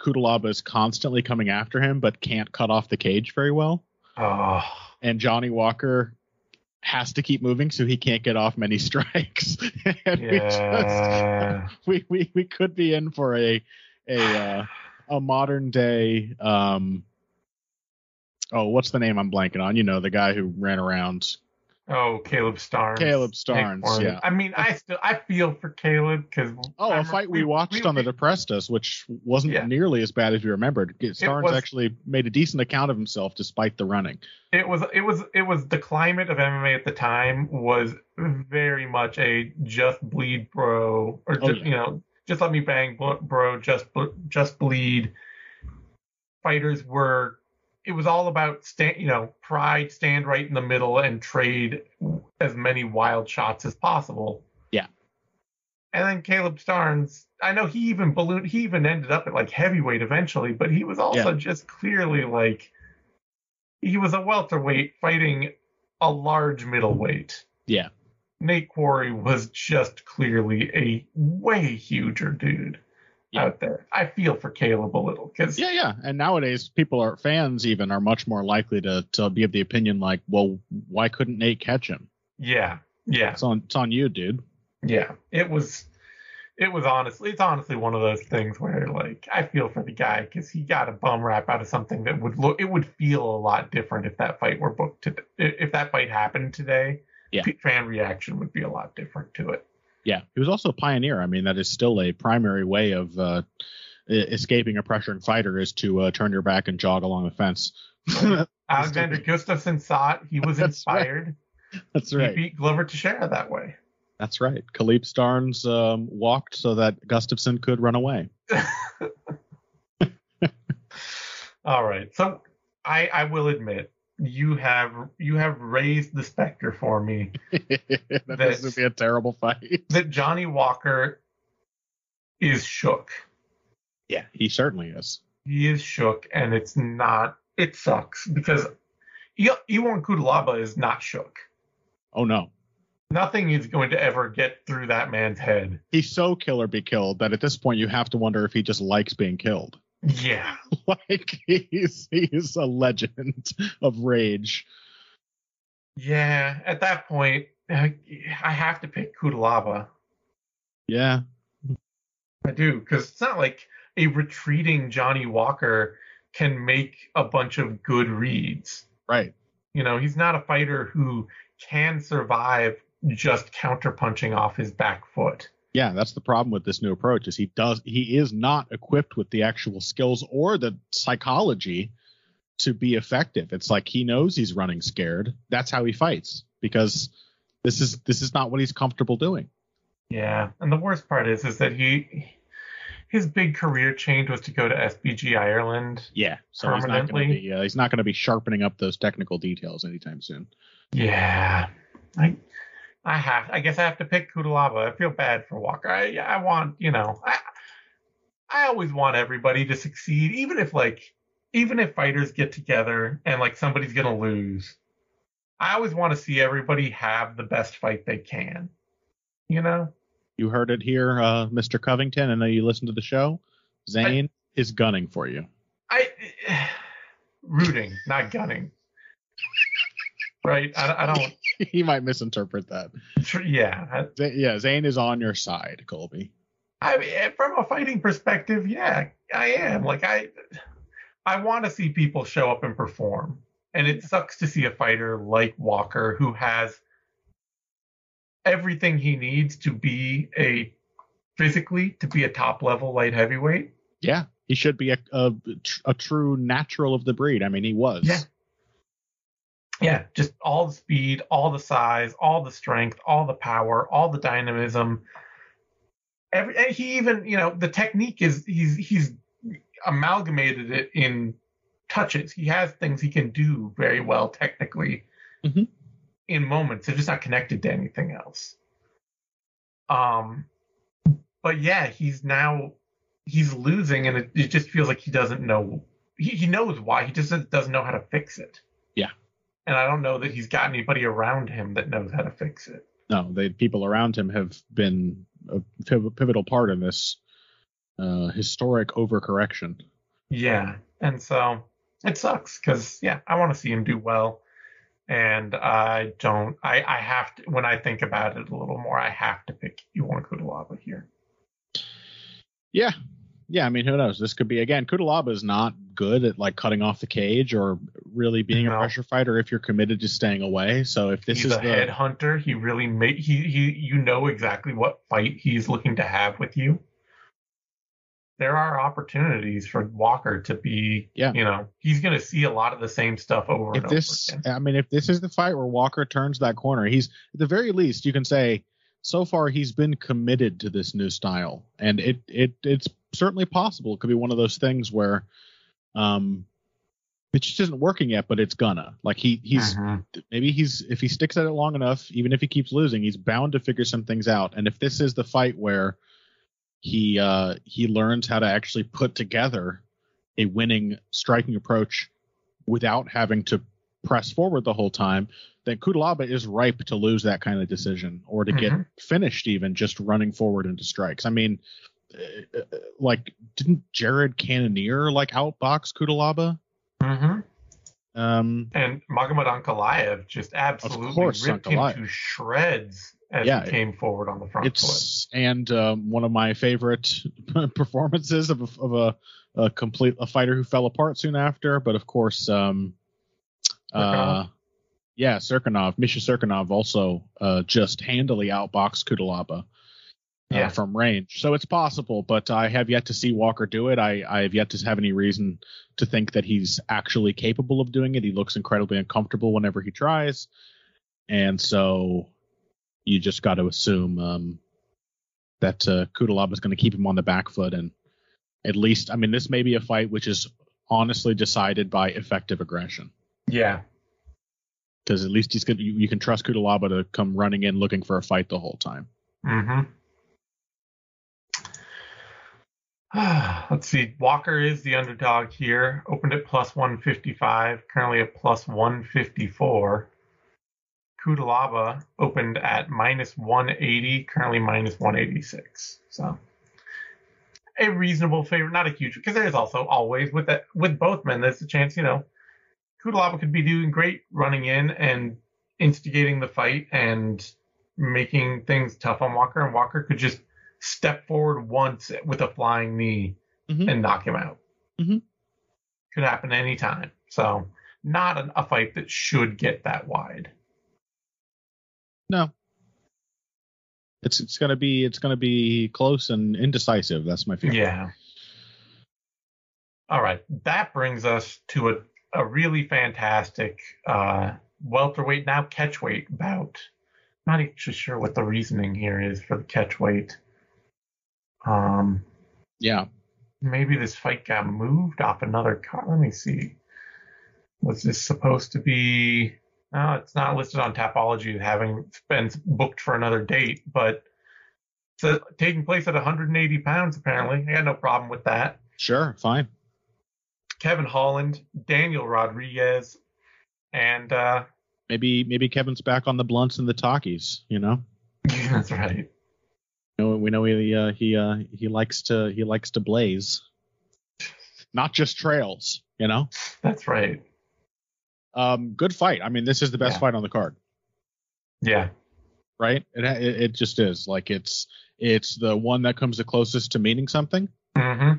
Cutelaba is constantly coming after him, but can't cut off the cage very well. Oh, And Johnny Walker has to keep moving so he can't get off many strikes. and we just, yeah. we, we we could be in for a a uh, a modern day um oh what's the name I'm blanking on you know the guy who ran around Oh, Kalib Starnes. Kalib Starnes, yeah. I mean, I still I feel for Kalib because oh a fight we watched on the Depressed Us which wasn't Yeah. nearly as bad as we remembered Starnes was- actually made a decent account of himself despite the running it was it was it was the climate of MMA at the time was very much a just bleed bro or Oh, just yeah. you know just let me bang bro- just just bleed fighters were it was all about stand you know pride stand right in the middle and trade as many wild shots as possible Yeah. and then Kalib Starnes I know he even ballooned he even ended up at like heavyweight eventually but he was also just clearly like he was a welterweight fighting a large middleweight. Yeah. Nate Quarry was just clearly a way huger dude. Yeah. out there. I feel for Kalib a little because Yeah, yeah. And nowadays, people are fans even are much more likely to to be of the opinion like, well, why couldn't Nate catch him? yeah, yeah, It's on it's on you, dude. yeah. It was, it was honestly, it's honestly one of those things where like I feel for the guy because he got a bum rap out of something that would look, it would feel a lot different if that fight were booked to, if that fight happened today. Yeah. fan reaction would be a lot different to it. Yeah, he was also a pioneer. I mean, that is still a primary way of uh, escaping a pressuring fighter is to uh, turn your back and jog along the fence. Alexander Gustafsson saw it. He was That's right. inspired. That's He beat Glover Teixeira that way. That's right. Kalib Starnes um, walked so that Gustafsson could run away. All right. So I I will admit you have you have raised the specter for me that this would be a terrible fight. that Johnny Walker is shook. Yeah, he certainly is. He is shook and it's not it sucks because Ion Cutelaba is not shook. Oh no, Nothing is going to ever get through that man's head. he's so kill or be killed that at this point you have to wonder if he just likes being killed. Yeah. like he's he's a legend of rage. Yeah. At that point, I I have to pick Cutelaba. Yeah, I do, because it's not like a retreating Johnny Walker can make a bunch of good reads. right. You know, he's not a fighter who can survive just counterpunching off his back foot. Yeah, that's the problem with this new approach is he does he is not equipped with the actual skills or the psychology to be effective. It's like he knows he's running scared. That's how he fights because this is this is not what he's comfortable doing. Yeah, and the worst part is, is that he, his big career change was to go to SBG Ireland. Yeah, so he's not going to Permanently? be uh, he's not going to be sharpening up those technical details anytime soon. Yeah, I, I have. I guess I have to pick Cutelaba. I feel bad for Walker. I, I want, you know, I, I always want everybody to succeed, even if like, even if fighters get together and like somebody's gonna lose. I always want to see everybody have the best fight they can. You know, You heard it here, uh, Mr. Covington. I know you listen to the show. Zane is gunning for you. I rooting, not gunning. Right? I, I don't. he might misinterpret that. Yeah, yeah, Zane is on your side, Colby. I mean, eh, from a fighting perspective, yeah, I am. Like I, I want to see people show up and perform, and it sucks to see a fighter like Walker who has everything he needs to be a physically to be a top level light heavyweight. Yeah, he should be a, a, a true natural of the breed. I mean, he was. Yeah. Yeah, just all the speed, all the size, all the strength, all the power, all the dynamism. Every and he even, you know, the technique is he's he's amalgamated it in touches. He has things he can do very well technically Mhm. in moments. They're just not connected to anything else. Um, but yeah, he's now he's losing, and it, it just feels like he doesn't know. He, he knows why. He just doesn't know how to fix it. Yeah. And I don't know that he's got anybody around him that knows how to fix it. No, the people around him have been a pivotal part in this uh, historic overcorrection. Yeah. And so it sucks because, yeah, I want to see him do well. And I don't, I, I have to, when I think about it a little more, I have to pick Ion Cutelaba here. Yeah. Yeah, I mean, who knows? This could be again. Cutelaba is not good at like cutting off the cage or really being a pressure fighter if you're committed to staying away. So if this he's is a the headhunter. He really make he he you know exactly what fight he's looking to have with you. There are opportunities for Walker to be, Yeah. you know, he's going to see a lot of the same stuff over if and this, over again. I mean, if this is the fight where Walker turns that corner, he's at the very least you can say so far he's been committed to this new style, and it it it's certainly possible. It could be one of those things where, um, it just isn't working yet, but it's gonna. Like he he's Mhm. maybe he's if he sticks at it long enough, even if he keeps losing, he's bound to figure some things out. And if this is the fight where he uh he learns how to actually put together a winning striking approach without having to press forward the whole time, then Cutelaba is ripe to lose that kind of decision or to get Mhm. finished even just running forward into strikes. I mean, uh, like didn't Jared Cannonier like outbox Cutelaba? Mm-hmm. Um, And Magomed Ankalaev just absolutely course, ripped Ankalaev. him to shreds as Yeah, he came forward on the front foot. it's and um, one of my favorite performances of a, of a, a complete a fighter who fell apart soon after. But of course, um, uh, yeah, Cirkunov, Misha Cirkunov also uh, just handily outboxed Cutelaba. Uh, Yeah. from range, so it's possible, but I have yet to see Walker do it. I, I have yet to have any reason to think that he's actually capable of doing it. He looks incredibly uncomfortable whenever he tries, and so you just got to assume um, that uh, Cutelaba is going to keep him on the back foot, and at least, I mean, this may be a fight which is honestly decided by effective aggression, Yeah. because at least he's going you, you can trust Cutelaba to come running in looking for a fight the whole time. Mm-hmm. Let's see. Walker is the underdog here. Opened at plus 155, currently at plus 154. Cutelaba opened at minus 180, currently minus 186. So a reasonable favorite, not a huge, because there's also always with that with both men, there's a chance, you know, Cutelaba could be doing great running in and instigating the fight and making things tough on Walker, and Walker could just step forward once with a flying knee Mhm. and knock him out. Mhm. Could happen anytime. So not an, a fight that should get that wide. No. It's it's gonna be it's gonna be close and indecisive. That's my feeling. Yeah. All right. That brings us to a, a really fantastic uh, welterweight, now catchweight bout. Not actually sure what the reasoning here is for the catchweight. Um, Yeah. maybe this fight got moved off another card. Let me see. Was this supposed to be? No, it's not listed on Tapology having been booked for another date, but it's uh, taking place at 180 pounds. Apparently, I got no problem with that. Sure. Fine. Kevin Holland, Daniel Rodriguez, and uh, Maybe maybe Kevin's back on the blunts and the talkies. You know. that's right. You know, we know he uh, he uh, he likes to he likes to blaze, not just trails. You know. That's right. Um, good fight. I mean, this is the best Yeah. fight on the card, Yeah. right? It, it it just is. Like it's it's the one that comes the closest to meaning something. hmm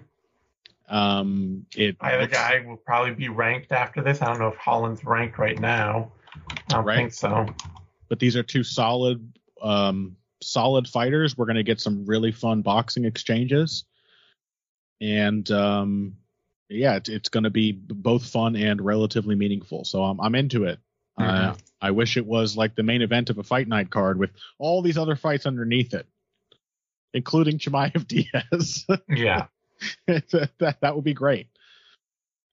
Um, it Either looks- guy will probably be ranked after this. I don't know if Holland's ranked right now. I don't Right. think so. but these are two solid um solid fighters we're going to get some really fun boxing exchanges and um yeah it's, it's going to be both fun and relatively meaningful so i'm, I'm into it uh, Mhm. i wish it was like the main event of a fight night card with all these other fights underneath it including Chimaev Diaz. Yeah. that that would be great.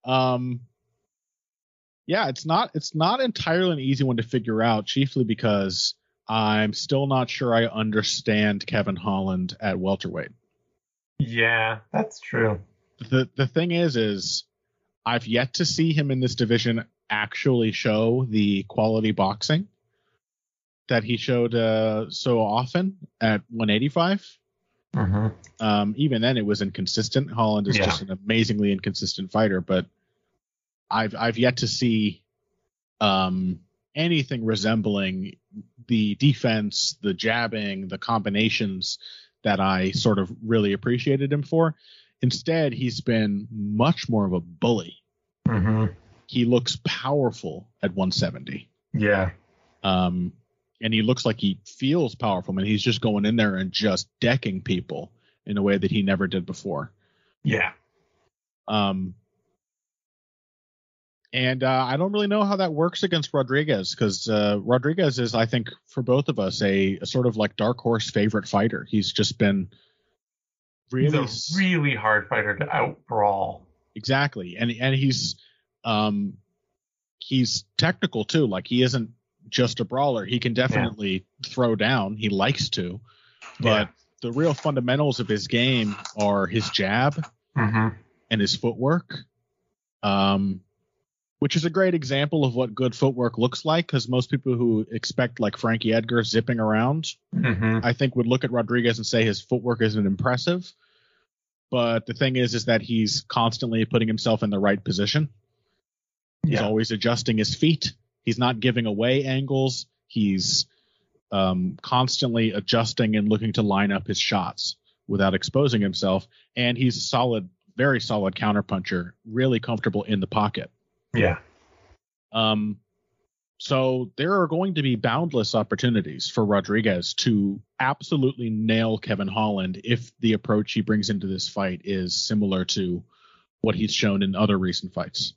Um, yeah, it's not it's not entirely an easy one to figure out, chiefly because I'm still not sure I understand Kevin Holland at welterweight. Yeah, that's true. The the thing is, is I've yet to see him in this division actually show the quality boxing that he showed uh, so often at 185. Hmm Um, even then, it was inconsistent. Holland is Yeah. just an amazingly inconsistent fighter, but I've I've yet to see um, anything resembling the defense, the jabbing, the combinations that I sort of really appreciated him for. Instead, he's been much more of a bully. Mm-hmm. He looks powerful at 170. Yeah. Um, and he looks like he feels powerful, and he's just going in there and just decking people in a way that he never did before. Yeah. Um, and uh, I don't really know how that works against Rodriguez because uh, Rodriguez is, I think, for both of us, a, a sort of like dark horse favorite fighter. He's just been really He's a really hard fighter to out brawl. exactly, and and he's um he's technical too. Like he isn't just a brawler. He can definitely throw down. He likes to, but the real fundamentals of his game are his jab hmm and his footwork. Um, which is a great example of what good footwork looks like because most people who expect like Frankie Edgar zipping around, hmm I think would look at Rodriguez and say his footwork isn't impressive. But the thing is, is that he's constantly putting himself in the right position. He's Yeah. always adjusting his feet. He's not giving away angles. He's um, constantly adjusting and looking to line up his shots without exposing himself. And he's a solid, very solid counterpuncher, really comfortable in the pocket. Yeah. Um, so there are going to be boundless opportunities for Rodriguez to absolutely nail Kevin Holland if the approach he brings into this fight is similar to what he's shown in other recent fights.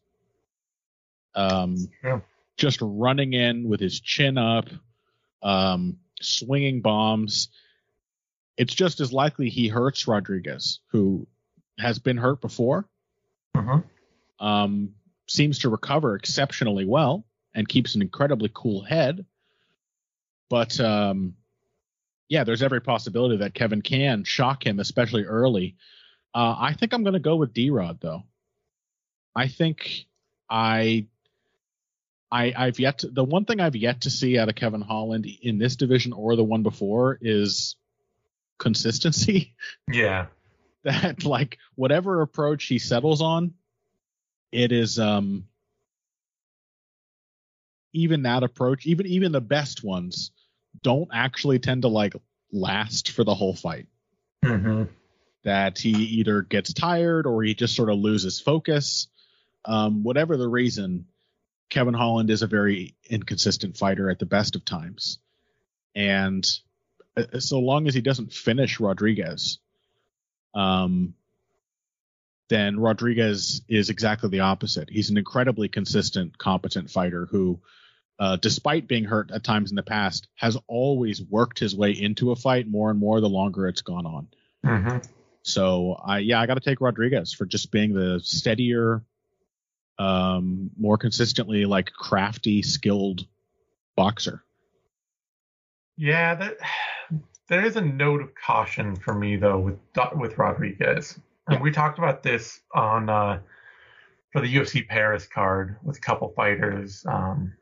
Um, Yeah. Just running in with his chin up, um, swinging bombs. It's just as likely he hurts Rodriguez, who has been hurt before hmm um, seems to recover exceptionally well and keeps an incredibly cool head. But um, yeah, there's every possibility that Kevin can shock him, especially early. Uh, I think I'm going to go with D Rod though. I think I. I, I've yet to, the one thing I've yet to see out of Kevin Holland in this division or the one before is consistency. Yeah. that like whatever approach he settles on, it is um even that approach, even even the best ones don't actually tend to like last for the whole fight. hmm That he either gets tired or he just sort of loses focus. Um, whatever the reason, Kevin Holland is a very inconsistent fighter at the best of times. And uh, so long as he doesn't finish Rodriguez, um, then Rodriguez is exactly the opposite. He's an incredibly consistent, competent fighter who, uh, despite being hurt at times in the past, has always worked his way into a fight more and more the longer it's gone on. hmm So I yeah, I got to take Rodriguez for just being the steadier, um, more consistently like crafty, skilled boxer. Yeah, that, there is a note of caution for me though with with Rodriguez, and Yeah. we talked about this on uh, for the UFC Paris card with a couple fighters. Um,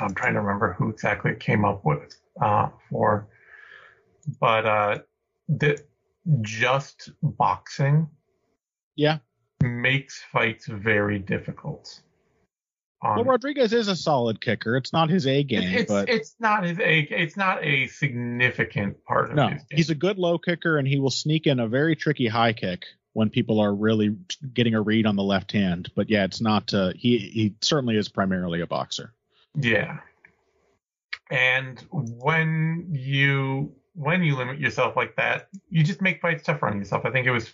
I'm trying to remember who exactly it came up with uh, for, but uh, that just boxing Yeah. Makes fights very difficult. Um, Well, Rodriguez is a solid kicker. It's not his A game, it's but it's not his a it's not a significant part of no, his game. he's a good low kicker, and he will sneak in a very tricky high kick when people are really getting a read on the left hand. But yeah, it's not. Uh, he he certainly is primarily a boxer. Yeah. And when you when you limit yourself like that, you just make fights tougher on yourself. I think it was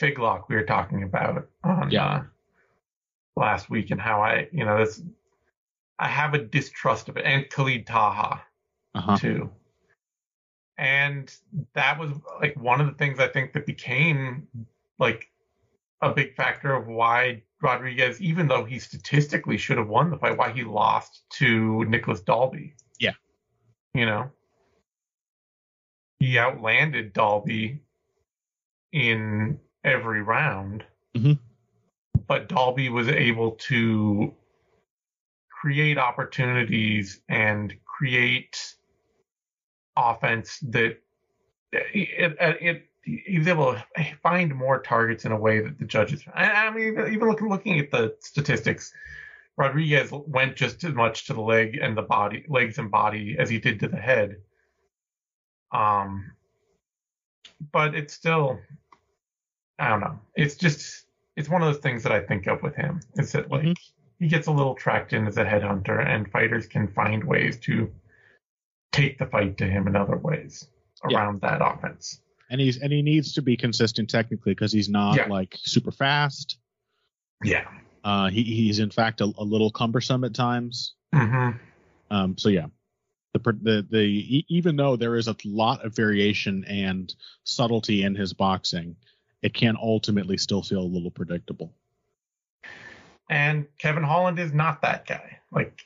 Figlock we were talking about on Yeah. uh, last week and how I you know this I have a distrust of it and Khalid Taha Uh-huh. too. And that was like one of the things I think that became like a big factor of why Rodriguez, even though he statistically should have won the fight, why he lost to Nicolas Dalby. Yeah. You know, he outlanded Dalby in every round, Mhm. but Dalby was able to create opportunities and create offense that it, it, it he was able to find more targets in a way that the judges. I, I mean, even looking looking at the statistics, Rodriguez went just as much to the leg and the body, legs and body, as he did to the head. Um, but it's still, I don't know. It's just, it's one of those things that I think of with him. Is that like Mhm. he gets a little tracked in as a headhunter, and fighters can find ways to take the fight to him in other ways Yeah. around that offense. And he's and he needs to be consistent technically because he's not Yeah. like super fast. Yeah. Uh, he he's in fact a, a little cumbersome at times. Mm-hmm. Um, so yeah, the the the even though there is a lot of variation and subtlety in his boxing, it can ultimately still feel a little predictable. And Kevin Holland is not that guy. Like,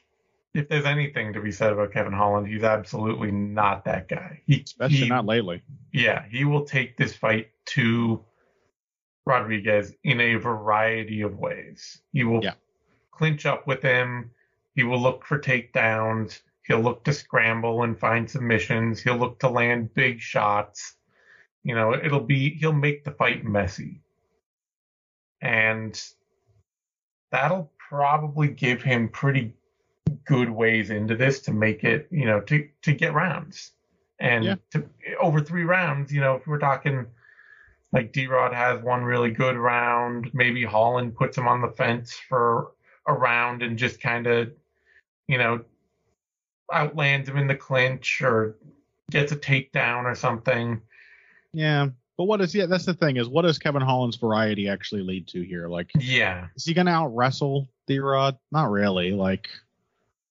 if there's anything to be said about Kevin Holland, he's absolutely not that guy. He, Especially he- not lately. Yeah, he will take this fight to Rodriguez in a variety of ways. He will Yeah. clinch up with him. He will look for takedowns. He'll look to scramble and find submissions. He'll look to land big shots. You know, it'll be he'll make the fight messy. And that'll probably give him pretty good ways into this to make it, you know, to to get rounds. And Yeah. to over three rounds, you know, if we're talking like D Rod has one really good round, maybe Holland puts him on the fence for a round and just kind of, you know, outlands him in the clinch or gets a takedown or something. Yeah. But what is yeah, that's the thing is what does Kevin Holland's variety actually lead to here? Like Yeah. is he gonna out wrestle D Rod? Not really. Like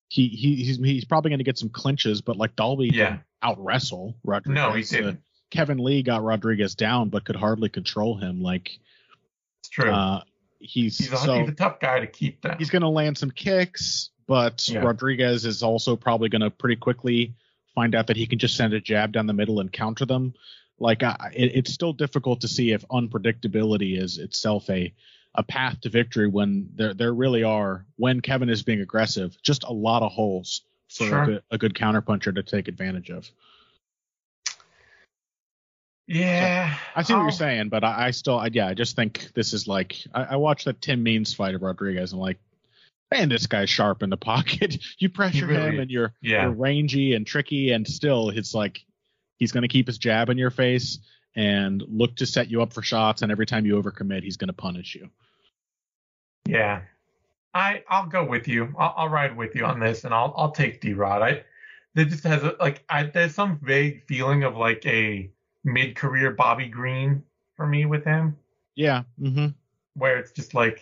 he, he he's he's probably gonna get some clinches, but like Dalby Yeah. out wrestle Rodriguez. No, he Uh, didn't. Kevin Lee got Rodriguez down, but could hardly control him. Like It's true. uh, he's, he's, a, so he's a tough guy to keep down. he's going to land some kicks, but Yeah. Rodriguez is also probably going to pretty quickly find out that he can just send a jab down the middle and counter them. Like I, it, it's still difficult to see if unpredictability is itself a a path to victory when there there really are when Kevin is being aggressive, just a lot of holes for Sure. a, good, a good counterpuncher to take advantage of. yeah. I see what I'll- you're saying, but I, I still, I, yeah, I just think this is like I, I watched that Tim Means fight of Rodriguez. and I'm like, man, this guy's sharp in the pocket. you pressure really him, and you're Yeah. you're rangy and tricky, and still, it's like he's going to keep his jab in your face and look to set you up for shots. And every time you overcommit, he's going to punish you. Yeah, I I'll go with you. I'll, I'll ride with you on this, and I'll I'll take D Rod. I there just has a, like I there's some vague feeling of like a mid career Bobby Green for me with him, Yeah. Mm-hmm. where it's just like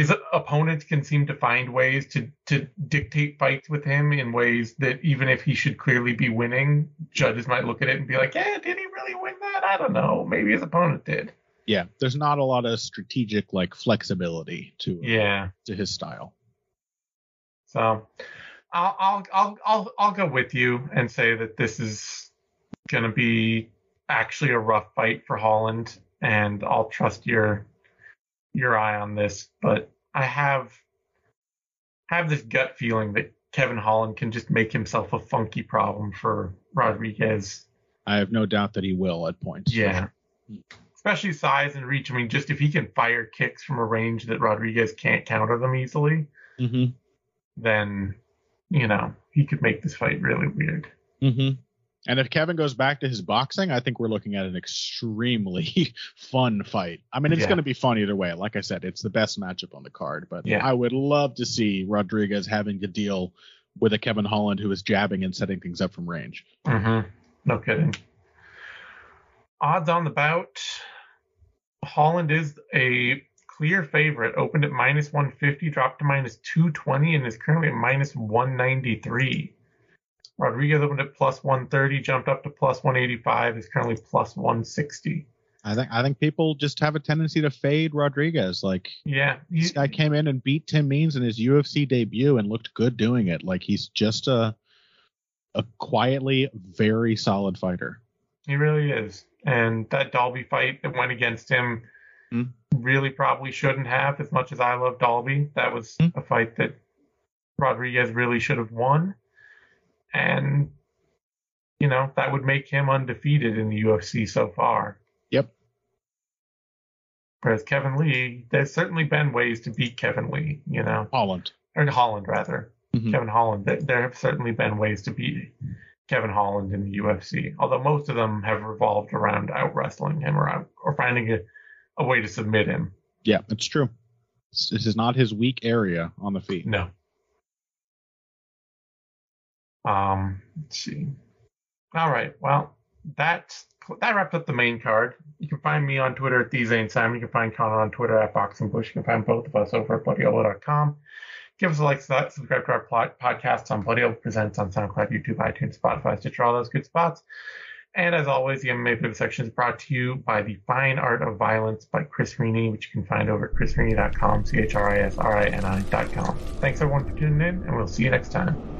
his opponents can seem to find ways to to dictate fights with him in ways that even if he should clearly be winning, judges might look at it and be like, yeah, did he really win that? I don't know. Maybe his opponent did. Yeah. There's not a lot of strategic like flexibility to Yeah. to his style. So I'll I'll I'll I'll I'll go with you and say that this is gonna be actually a rough fight for Holland, and I'll trust your your eye on this. But I have have this gut feeling that Kevin Holland can just make himself a funky problem for Rodriguez. I have no doubt that he will at points. Yeah. Especially size and reach. I mean, just if he can fire kicks from a range that Rodriguez can't counter them easily, Mm-hmm. then you know he could make this fight really weird. Mm-hmm. And if Kevin goes back to his boxing, I think we're looking at an extremely fun fight. I mean, it's Yeah. going to be fun either way. Like I said, it's the best matchup on the card. But Yeah. I would love to see Rodriguez having to deal with a Kevin Holland who is jabbing and setting things up from range. Mm-hmm. No kidding. Odds on the bout. Holland is a clear favorite. Opened at minus 150, dropped to minus 220, and is currently at minus 193. Rodriguez opened at plus 130, jumped up to plus 185, is currently plus 160. I think I think people just have a tendency to fade Rodriguez. Like Yeah, he- this guy came in and beat Tim Means in his UFC debut and looked good doing it. Like he's just a a quietly very solid fighter. He really is. And that Dalby fight that went against him Hmm. really probably shouldn't have, as much as I love Dalby. That was Hmm. a fight that Rodriguez really should have won. And, you know, that would make him undefeated in the UFC so far. Yep. Whereas Kevin Lee, there's certainly been ways to beat Kevin Lee, you know, Holland. or Holland rather. Mhm. Kevin Holland. There, have certainly been ways to beat Kevin Holland in the UFC, although most of them have revolved around out wrestling him or out, or finding a, a way to submit him. Yeah, it's true. This is not his weak area on the feet. No. Um, let's see. All right. Well, that's that wraps up the main card. You can find me on Twitter at the Zane Simon. You can find Connor on Twitter at Boxing Bush. You can find both of us over at BloodyElbow.com. Give us a like, su- subscribe to our plot, podcasts on Elbow Presents on SoundCloud, YouTube, iTunes, Spotify, Stitcher, all those good spots. And as always, the MMA Vivisection is brought to you by The Fine Art of Violence by Chris Rini, which you can find over at chrisrini.com, C-H-R-I-S-R-I-N-I.com. Thanks everyone for tuning in, and we'll see you next time.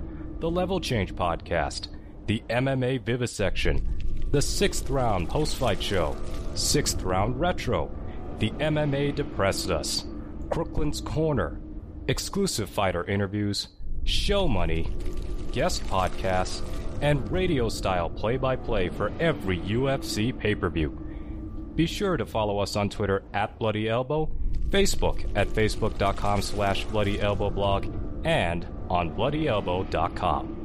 the Level Change Podcast, the MMA Vivisection, the Sixth Round Post Fight Show, Sixth Round Retro, the MMA Depressed Us, Crooklyn's Corner, exclusive fighter interviews, show money, guest podcasts, and radio style play by play for every UFC pay per view. Be sure to follow us on Twitter at Bloody Elbow, Facebook at facebook.com slash Bloody Elbow blog, and on bloodyelbow.com.